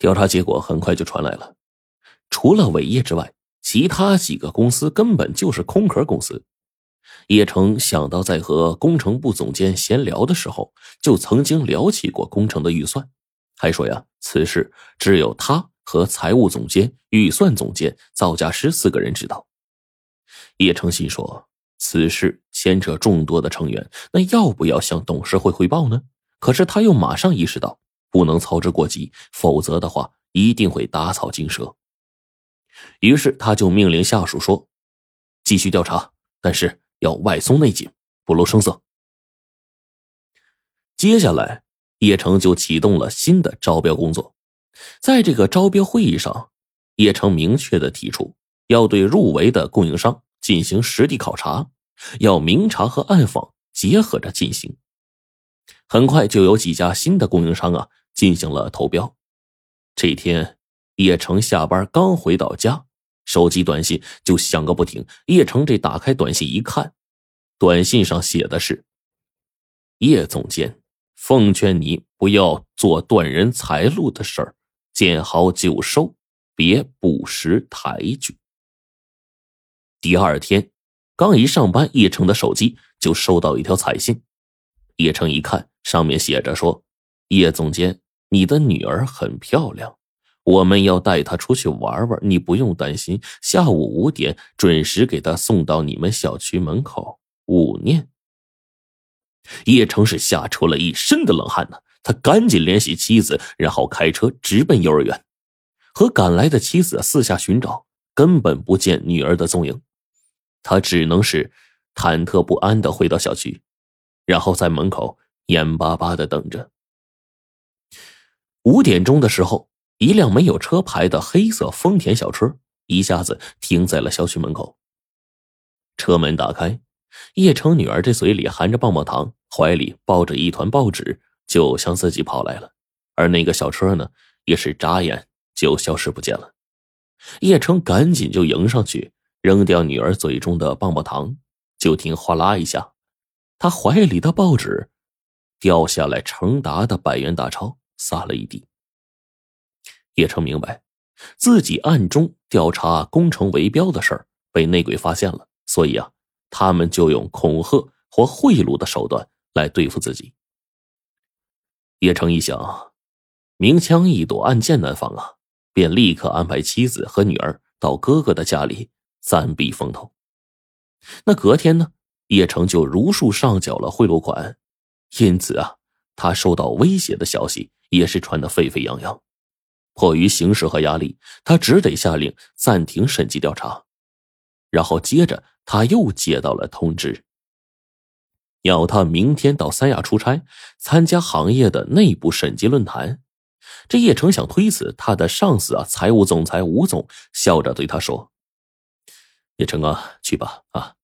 调查结果很快就传来了，除了伟业之外，其他几个公司根本就是空壳公司。叶成想到在和工程部总监闲聊的时候，就曾经聊起过工程的预算，还说呀，此事只有他和财务总监、预算总监、造价师四个人知道。叶成心说，此事牵扯众多的成员，那要不要向董事会汇报呢？可是他又马上意识到，不能操之过急，否则的话一定会打草惊蛇。于是他就命令下属说：“继续调查，但是。”要外松内紧，不露声色。接下来，叶城就启动了新的招标工作。在这个招标会议上，叶城明确的提出，要对入围的供应商进行实地考察，要明察和暗访结合着进行。很快就有几家新的供应商啊进行了投标。这天，叶城下班刚回到家。手机短信就响个不停，叶成这打开短信一看，短信上写的是：“叶总监，奉劝你不要做断人财路的事儿，见好就收，别不识抬举。”第二天，刚一上班，叶成的手机就收到一条彩信，叶成一看，上面写着说：“叶总监，你的女儿很漂亮。”我们要带她出去玩玩，你不用担心。下午五点准时给她送到你们小区门口。勿念。叶成是吓出了一身的冷汗呢，他赶紧联系妻子，然后开车直奔幼儿园，和赶来的妻子四下寻找，根本不见女儿的踪影。他只能是忐忑不安的回到小区，然后在门口眼巴巴的等着。五点钟的时候。一辆没有车牌的黑色丰田小车一下子停在了小区门口。车门打开，叶成女儿这嘴里含着棒棒糖，怀里抱着一团报纸，就向自己跑来了。而那个小车呢，也是眨眼就消失不见了。叶成赶紧就迎上去，扔掉女儿嘴中的棒棒糖，就听哗啦一下，他怀里的报纸掉下来，成沓的百元大钞撒了一地。叶成明白，自己暗中调查工程围标的事儿被内鬼发现了，所以啊，他们就用恐吓或贿赂的手段来对付自己。叶成一想，明枪易躲，暗箭难防啊，便立刻安排妻子和女儿到哥哥的家里暂避风头。那隔天呢，叶成就如数上缴了贿赂款，因此啊，他受到威胁的消息也是传得沸沸扬扬。迫于形势和压力，他只得下令暂停审计调查。然后接着，他又接到了通知，要他明天到三亚出差，参加行业的内部审计论坛。这叶成想推辞，他的上司啊，财务总裁吴总笑着对他说：“叶成啊，去吧啊，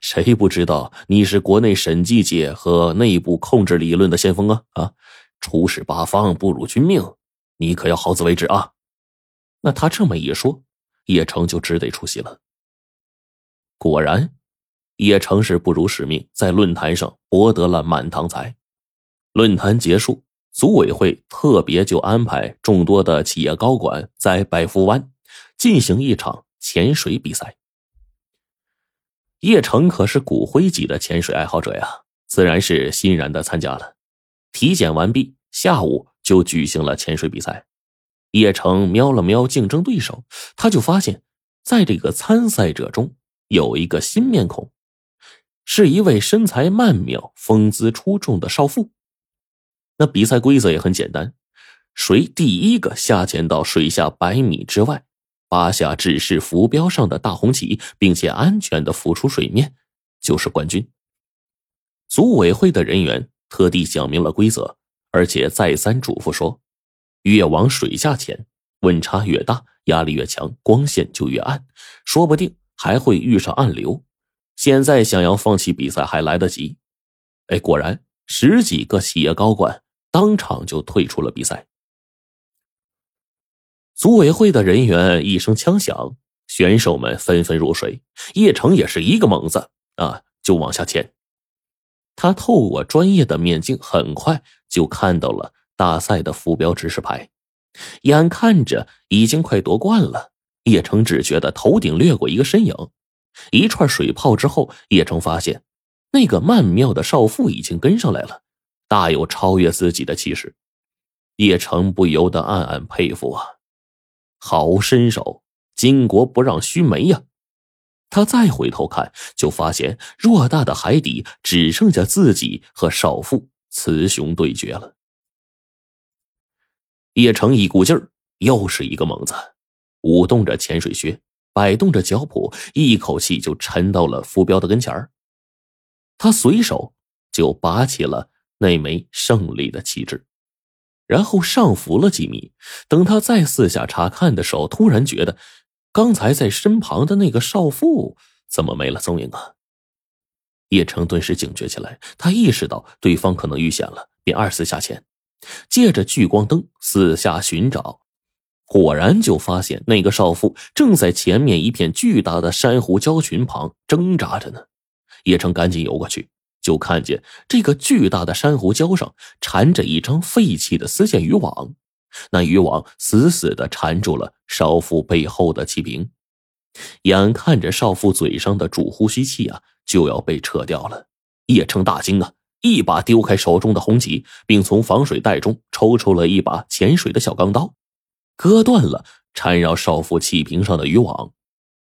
谁不知道你是国内审计界和内部控制理论的先锋啊啊，出使八方不辱君命。”你可要好自为之啊！那他这么一说，叶城就只得出席了。果然，叶城是不辱使命，在论坛上博得了满堂彩。论坛结束，组委会特别就安排众多的企业高管在百福湾进行一场潜水比赛。叶城可是骨灰级的潜水爱好者呀，自然是欣然的参加了。体检完毕，下午。就举行了潜水比赛，叶城瞄了瞄竞争对手，他就发现，在这个参赛者中有一个新面孔，是一位身材曼妙、风姿出众的少妇。那比赛规则也很简单，谁第一个下潜到水下百米之外，扒下指示浮标上的大红旗，并且安全的浮出水面，就是冠军。组委会的人员特地讲明了规则。而且再三嘱咐说，越往水下潜，温差越大，压力越强，光线就越暗，说不定还会遇上暗流。现在想要放弃比赛还来得及。哎，果然十几个企业高管当场就退出了比赛。组委会的人员一声枪响，选手们纷纷入水，叶城也是一个猛子啊，就往下潜。他透过专业的面镜，很快就看到了大赛的浮标指示牌。眼看着已经快夺冠了，叶城只觉得头顶掠过一个身影，一串水泡之后，叶城发现那个曼妙的少妇已经跟上来了，大有超越自己的气势。叶城不由得暗暗佩服啊，好身手，巾帼不让须眉呀！他再回头看，就发现偌大的海底只剩下自己和少妇雌雄对决了。叶城一股劲儿，又是一个猛子，舞动着潜水靴，摆动着脚蹼，一口气就沉到了浮标的跟前儿。他随手就拔起了那枚胜利的旗帜。然后上浮了几米，等他再四下查看的时候，突然觉得刚才在身旁的那个少妇怎么没了踪影啊？叶城顿时警觉起来，他意识到对方可能遇险了，便二次下潜，借着聚光灯四下寻找，果然就发现那个少妇正在前面一片巨大的珊瑚礁群旁挣扎着呢。叶城赶紧游过去。就看见这个巨大的珊瑚礁上缠着一张废弃的丝线渔网，那渔网死死的缠住了少妇背后的气瓶，眼看着少妇嘴上的主呼吸器啊就要被扯掉了，叶城大惊啊，一把丢开手中的红旗，并从防水袋中抽出了一把潜水的小钢刀，割断了缠绕少妇气瓶上的渔网。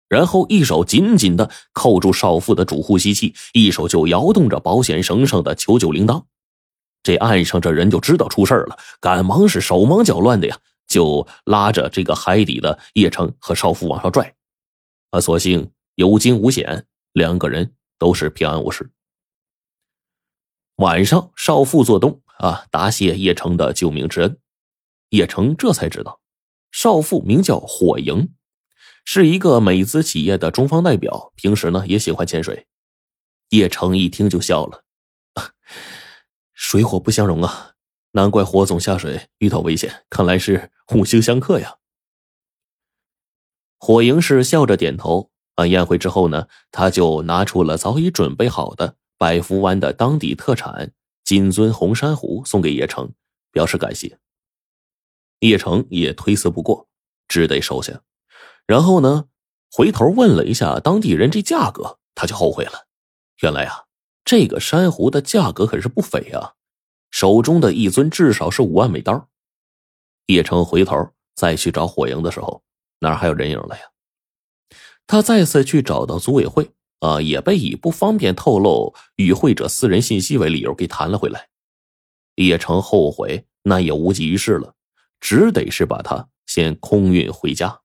然后一手紧紧的扣住少妇的主呼吸器，一手就摇动着保险绳上的求救铃铛。这岸上这人就知道出事了，赶忙是手忙脚乱的呀，就拉着这个海底的叶城和少妇往上拽。啊，所幸有惊无险，两个人都是平安无事。晚上，少妇做东啊，答谢叶城的救命之恩。叶城这才知道，少妇名叫火莹。是一个美资企业的中方代表，平时呢也喜欢潜水。叶城一听就笑了，水火不相容啊，难怪火总下水遇到危险，看来是五行相克呀。火营是笑着点头。啊，宴会之后呢，他就拿出了早已准备好的百福湾的当地特产金尊红珊瑚送给叶城，表示感谢。叶城也推辞不过，只得收下。然后呢，回头问了一下当地人这价格，他就后悔了。原来啊，这个珊瑚的价格可是不菲啊，手中的一尊至少是五万美刀。叶城回头再去找火营的时候，哪还有人影了呀？他再次去找到组委会啊，也被以不方便透露与会者私人信息为理由给弹了回来。叶城后悔，那也无济于事了，只得是把他先空运回家。